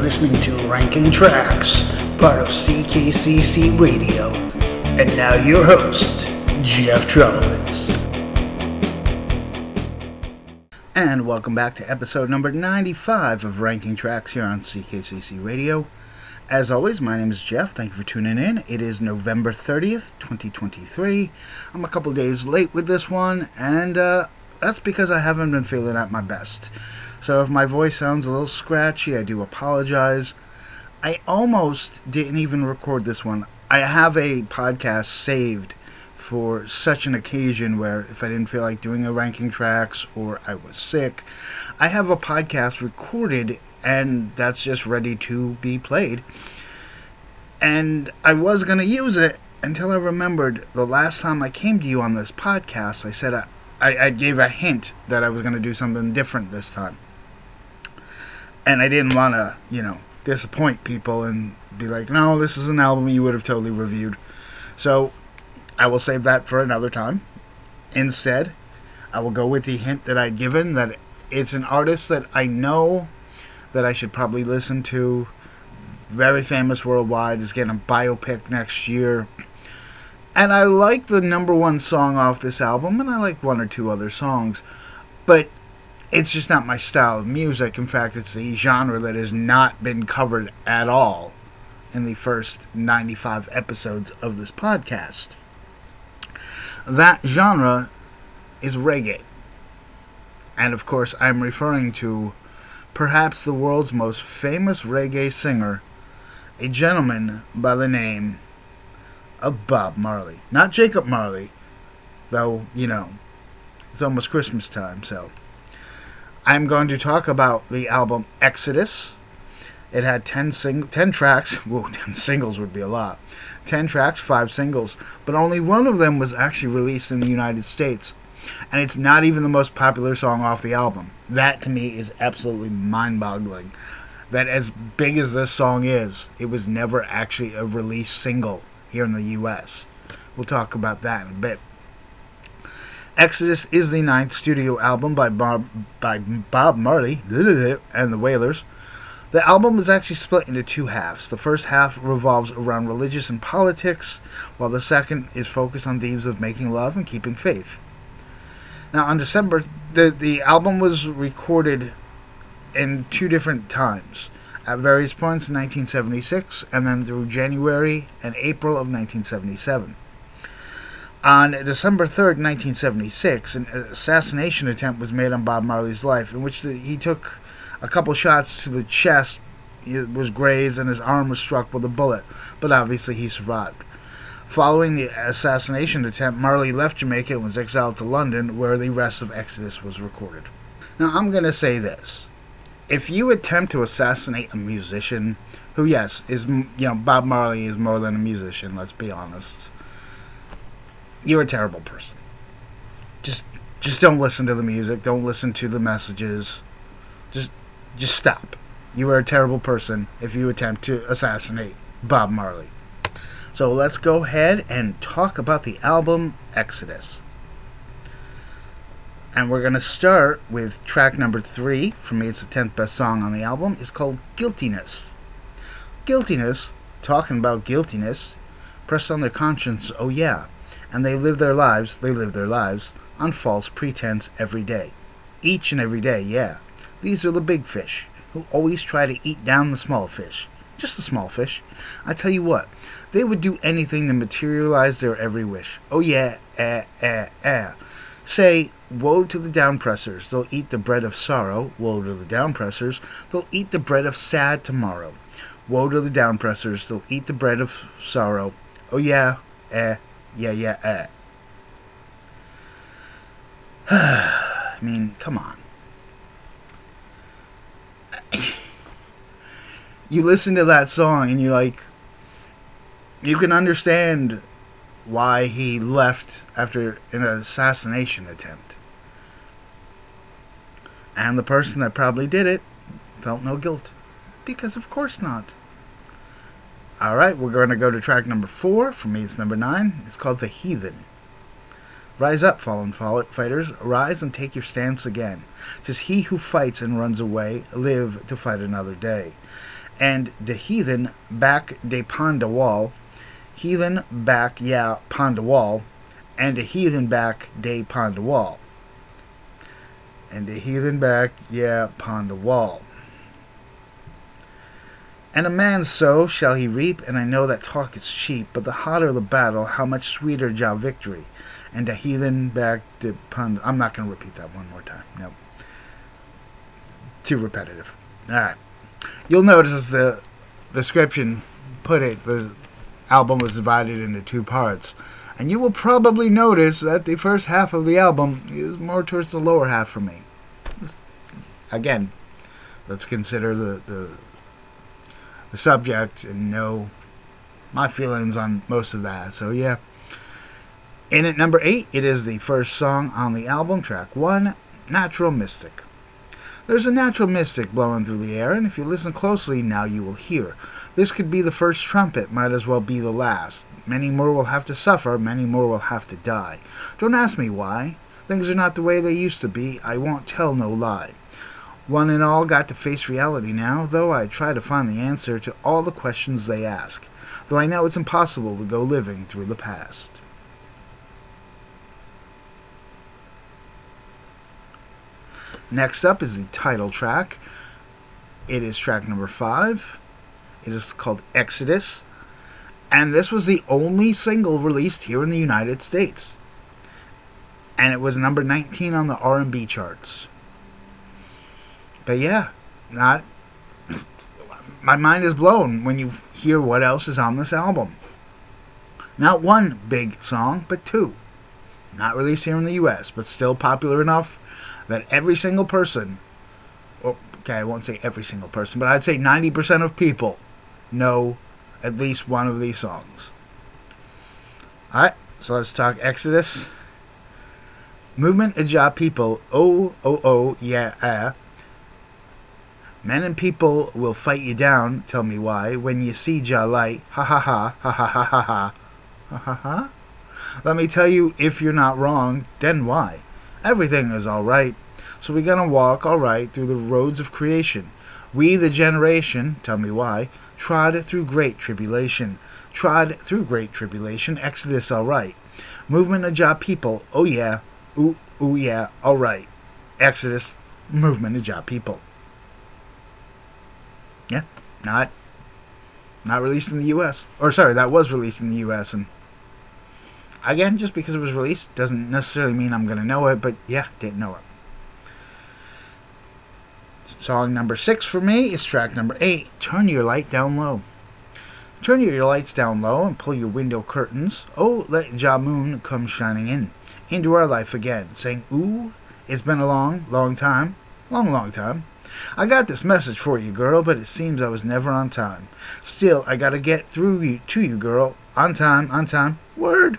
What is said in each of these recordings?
listening to Ranking Tracks, part of CKCC Radio. And now your host, Jeff Trelowitz. And welcome back to episode number 95 of Ranking Tracks here on CKCC Radio. As always, my name is Jeff. Thank you for tuning in. It is November 30th, 2023. I'm a couple days late with this one, and uh, that's because I haven't been feeling at my best. So if my voice sounds a little scratchy, I do apologize. I almost didn't even record this one. I have a podcast saved for such an occasion where if I didn't feel like doing a ranking tracks or I was sick, I have a podcast recorded and that's just ready to be played. And I was going to use it until I remembered the last time I came to you on this podcast, I said I, I, I gave a hint that I was going to do something different this time and I didn't want to, you know, disappoint people and be like, no, this is an album you would have totally reviewed. So I will save that for another time. Instead, I will go with the hint that I'd given that it's an artist that I know that I should probably listen to. Very famous worldwide, is getting a biopic next year. And I like the number one song off this album, and I like one or two other songs. But it's just not my style of music. In fact, it's a genre that has not been covered at all in the first 95 episodes of this podcast. That genre is reggae. And of course, I'm referring to perhaps the world's most famous reggae singer, a gentleman by the name of Bob Marley. Not Jacob Marley, though, you know, it's almost Christmas time, so. I'm going to talk about the album Exodus. It had 10, sing- 10 tracks. Whoa, 10 singles would be a lot. 10 tracks, 5 singles. But only one of them was actually released in the United States. And it's not even the most popular song off the album. That to me is absolutely mind boggling. That as big as this song is, it was never actually a released single here in the US. We'll talk about that in a bit. Exodus is the ninth studio album by Bob, by Bob Marley and the Wailers. The album is actually split into two halves. The first half revolves around religious and politics, while the second is focused on themes of making love and keeping faith. Now, on December, the, the album was recorded in two different times at various points in 1976 and then through January and April of 1977. On December 3rd, 1976, an assassination attempt was made on Bob Marley's life, in which the, he took a couple shots to the chest. He was grazed and his arm was struck with a bullet, but obviously he survived. Following the assassination attempt, Marley left Jamaica and was exiled to London, where the rest of Exodus was recorded. Now, I'm going to say this. If you attempt to assassinate a musician, who, yes, is, you know, Bob Marley is more than a musician, let's be honest you're a terrible person. Just just don't listen to the music, don't listen to the messages. Just just stop. You are a terrible person if you attempt to assassinate Bob Marley. So let's go ahead and talk about the album Exodus. And we're going to start with track number three. For me, it's the 10th best song on the album. It's called Guiltiness. Guiltiness, talking about guiltiness, pressed on their conscience, oh yeah, and they live their lives, they live their lives, on false pretense every day. Each and every day, yeah. These are the big fish, who always try to eat down the small fish. Just the small fish. I tell you what, they would do anything to materialize their every wish. Oh yeah, eh, eh, eh. Say, woe to the downpressers, they'll eat the bread of sorrow. Woe to the downpressers, they'll eat the bread of sad tomorrow. Woe to the downpressers, they'll eat the bread of sorrow. Oh yeah, eh, yeah, yeah, eh. I mean, come on. you listen to that song and you're like, you can understand why he left after an assassination attempt. And the person that probably did it felt no guilt. Because of course not. All right, we're going to go to track number four. For me, it's number nine. It's called The Heathen. Rise up, fallen fighters. Rise and take your stance again. Tis he who fights and runs away, live to fight another day. and the heathen back de wall, heathen back yeah pond wall, and the heathen back de pond wall, and the heathen back yeah pond wall. And a man so shall he reap, and I know that talk is cheap, but the hotter the battle, how much sweeter job victory. And the heathen back the pun. I'm not going to repeat that one more time. Nope. Too repetitive. All right. You'll notice the description put it, the album was divided into two parts. And you will probably notice that the first half of the album is more towards the lower half for me. Again, let's consider the, the the subject and know my feelings on most of that. So yeah. In at number eight, it is the first song on the album, track one, Natural Mystic. There's a natural mystic blowing through the air, and if you listen closely, now you will hear. This could be the first trumpet, might as well be the last. Many more will have to suffer, many more will have to die. Don't ask me why. Things are not the way they used to be, I won't tell no lie. One and all got to face reality now, though I try to find the answer to all the questions they ask, though I know it's impossible to go living through the past. Next up is the title track. It is track number five. It is called Exodus, and this was the only single released here in the United States. And it was number 19 on the R&B charts. But yeah, not. My mind is blown when you hear what else is on this album. Not one big song, but two. Not released here in the US, but still popular enough that every single person, or, okay, I won't say every single person, but I'd say 90% of people know at least one of these songs. Alright, so let's talk Exodus. Movement of Jah people, oh, oh, oh, yeah, ah. Men and people will fight you down, tell me why, when you see Jah light. Ha ha ha, ha ha ha ha ha. Ha ha ha. Let me tell you, if you're not wrong, then why? Everything is alright. So we're gonna walk alright through the roads of creation. We, the generation, tell me why, trod through great tribulation. Trod through great tribulation, Exodus alright. Movement of Jah people, oh yeah, ooh, ooh yeah, alright. Exodus, movement of Jah people. Yeah, not not released in the U.S. Or sorry, that was released in the U.S. And again, just because it was released doesn't necessarily mean I'm gonna know it. But yeah, didn't know it. Song number six for me is track number eight. Turn your light down low. Turn your lights down low and pull your window curtains. Oh, let Jah Moon come shining in into our life again, saying, "Ooh, it's been a long, long time, long, long time." I got this message for you, girl, but it seems I was never on time. Still, I gotta get through you, to you, girl. On time, on time. Word.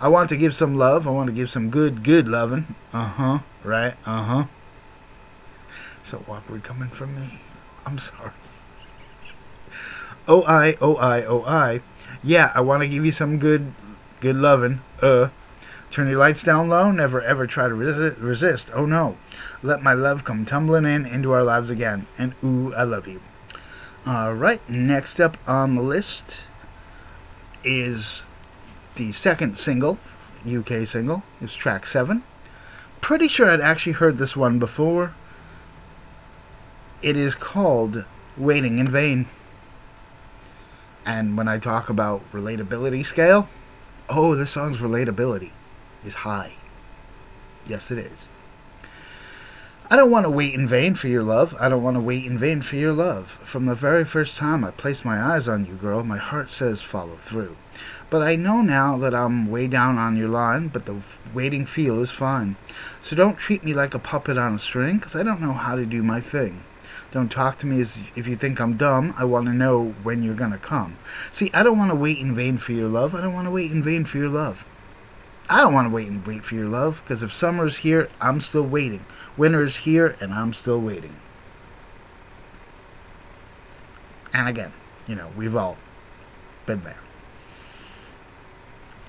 I want to give some love. I want to give some good, good loving. Uh huh. Right. Uh huh. So awkward coming from me. I'm sorry. Oh I, oh I, oh I. Yeah, I want to give you some good, good loving. Uh. Turn your lights down low. Never ever try to resist. Oh no. Let my love come tumbling in into our lives again. And ooh, I love you. Alright, next up on the list is the second single, UK single. It's track 7. Pretty sure I'd actually heard this one before. It is called Waiting in Vain. And when I talk about relatability scale, oh, this song's relatability is high. Yes, it is. I don't want to wait in vain for your love. I don't want to wait in vain for your love. From the very first time I placed my eyes on you, girl, my heart says follow through. But I know now that I'm way down on your line, but the waiting feel is fine. So don't treat me like a puppet on a string, 'cause I don't know how to do my thing. Don't talk to me as if you think I'm dumb. I want to know when you're going to come. See, I don't want to wait in vain for your love. I don't want to wait in vain for your love. I don't want to wait and wait for your love, because if summer's here, I'm still waiting. Winter's here, and I'm still waiting. And again, you know, we've all been there.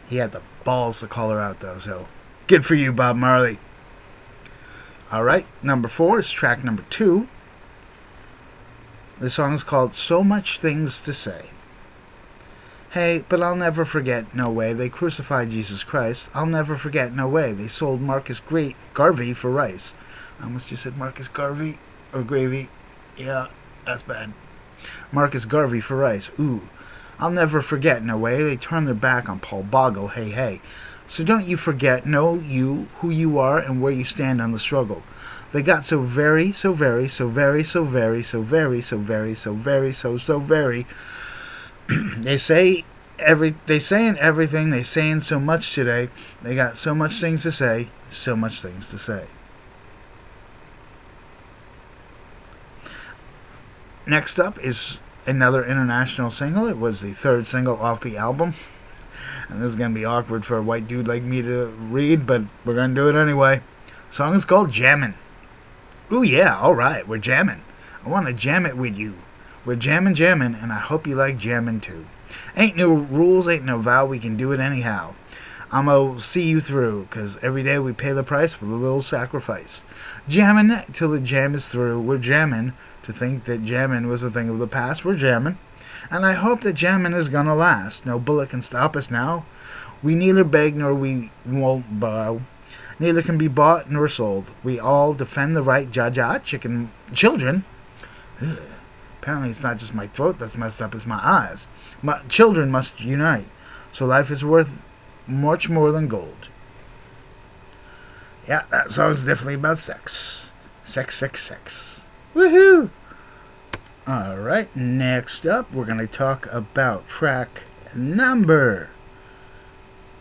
He had the balls to call her out, though, so good for you, Bob Marley. All right, number four is track number two. The song is called So Much Things to Say. Hey, but I'll never forget, no way, they crucified Jesus Christ. I'll never forget, no way, they sold Marcus Great Garvey for rice. I almost just said Marcus Garvey or gravy. Yeah, that's bad. Marcus Garvey for rice. Ooh. I'll never forget, no way, they turned their back on Paul Bogle, hey, hey. So don't you forget, know you, who you are, and where you stand on the struggle. They got so very, so very, so very, so very, so very, so very, so very, so so very. they say every they saying everything, they saying so much today. They got so much things to say, so much things to say. Next up is another international single. It was the third single off the album. And this is going to be awkward for a white dude like me to read, but we're going to do it anyway. The song is called Jammin'. Ooh, yeah, alright, we're jamming. I want to jam it with you. We're jamming, jamming, and I hope you like jamming too. Ain't no rules, ain't no vow, we can do it anyhow. I'ma see you through, 'cause every day we pay the price with a little sacrifice. Jamming till the jam is through, we're jamming. To think that jamming was a thing of the past, we're jamming. And I hope that jamming is gonna last. No bullet can stop us now. We neither beg nor we won't bow. Neither can be bought nor sold. We all defend the right, Jaja, chicken children. Ugh. Apparently, it's not just my throat that's messed up; it's my eyes. My children must unite, so life is worth much more than gold. Yeah, that song's definitely about sex. Sex, sex, sex. Woohoo! Alright, next up, we're going to talk about track number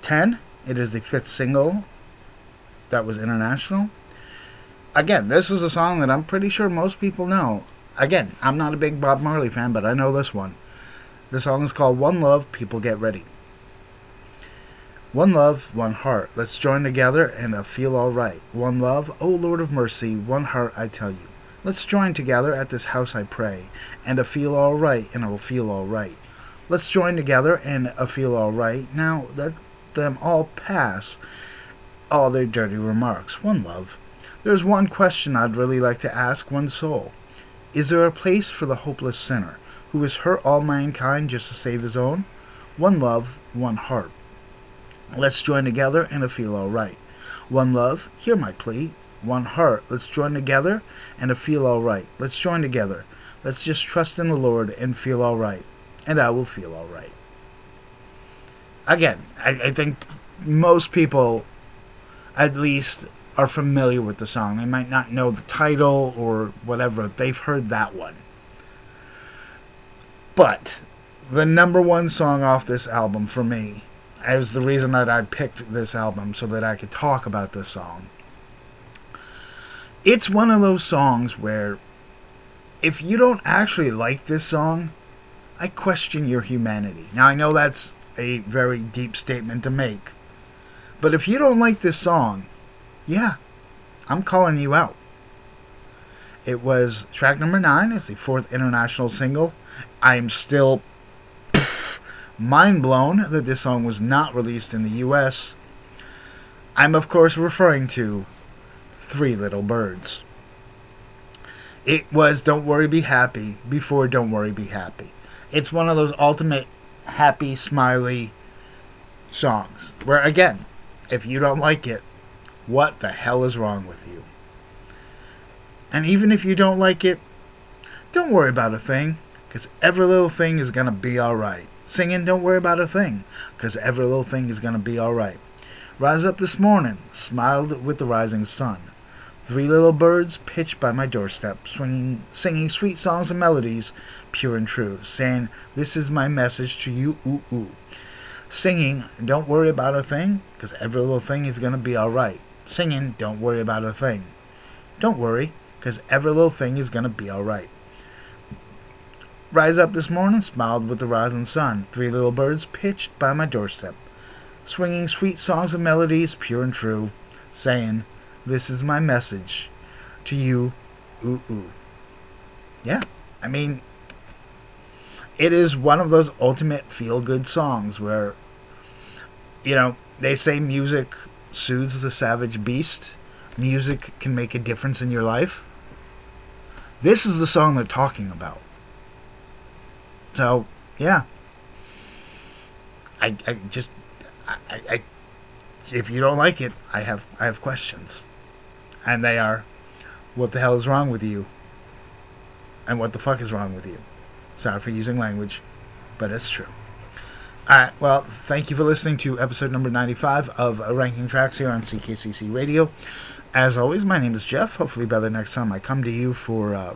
10. It is the fifth single that was international. Again, this is a song that I'm pretty sure most people know. Again, I'm not a big Bob Marley fan, but I know this one. The song is called One Love, People Get Ready. One love, one heart. Let's join together and uh, feel alright. One love, O Lord of mercy, one heart I tell you. Let's join together at this house I pray, and a feel alright, and I will feel alright. Let's join together and a feel alright. Now let them all pass all their dirty remarks. One love. There's one question I'd really like to ask one soul. Is there a place for the hopeless sinner who has hurt all mankind just to save his own? One love, one heart. Let's join together and feel all right. One love, hear my plea. One heart, let's join together and feel all right. Let's join together. Let's just trust in the Lord and feel all right. And I will feel all right. Again, I, I think most people at least are familiar with the song. They might not know the title or whatever. They've heard that one. But the number one song off this album for me is the reason that I picked this album so that I could talk about this song. It's one of those songs where if you don't actually like this song, I question your humanity. Now, I know that's a very deep statement to make. But if you don't like this song, yeah, I'm calling you out. It was track number nine. It's the fourth international single. I'm still pff, mind blown that this song was not released in the U.S. I'm, of course, referring to Three Little Birds. It was Don't Worry, Be Happy before Don't Worry, Be Happy. It's one of those ultimate happy, smiley songs where, again, if you don't like it, what the hell is wrong with you? And even if you don't like it, don't worry about a thing, because every little thing is going to be alright. Singing, don't worry about a thing, because every little thing is going to be alright. Rise up this morning, smiled with the rising sun. Three little birds pitched by my doorstep, swinging, singing sweet songs and melodies, pure and true, saying, This is my message to you, ooh, ooh singing, don't worry about a thing, because every little thing is going to be alright. Singing, don't worry about a thing. Don't worry, because every little thing is going to be alright. Rise up this morning, smiled with the rising sun. Three little birds pitched by my doorstep, swinging sweet songs and melodies, pure and true, saying, This is my message to you, ooh, ooh. Yeah, I mean, it is one of those ultimate feel good songs where, you know, they say music soothes the savage beast. Music can make a difference in your life. This is the song they're talking about. So, yeah. I, I just, I, I, if you don't like it, I have, I have questions. And they are, what the hell is wrong with you? And what the fuck is wrong with you? Sorry for using language, but it's true. Alright, well, thank you for listening to episode number 95 of Ranking Tracks here on CKCC Radio. As always, my name is Jeff. Hopefully, by the next time I come to you for uh,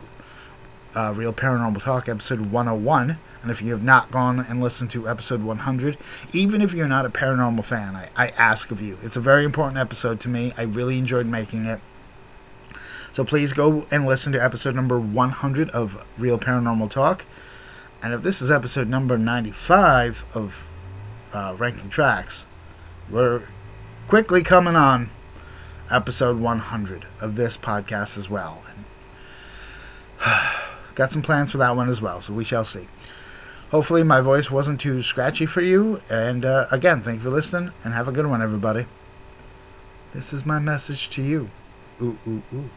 uh, Real Paranormal Talk, episode 101. And if you have not gone and listened to episode 100, even if you're not a paranormal fan, I, I ask of you. It's a very important episode to me. I really enjoyed making it. So please go and listen to episode number 100 of Real Paranormal Talk. And if this is episode number 95 of uh, Ranking Tracks, we're quickly coming on episode 100 of this podcast as well. And got some plans for that one as well, so we shall see. Hopefully, my voice wasn't too scratchy for you. And uh, again, thank you for listening, and have a good one, everybody. This is my message to you. Ooh, ooh, ooh.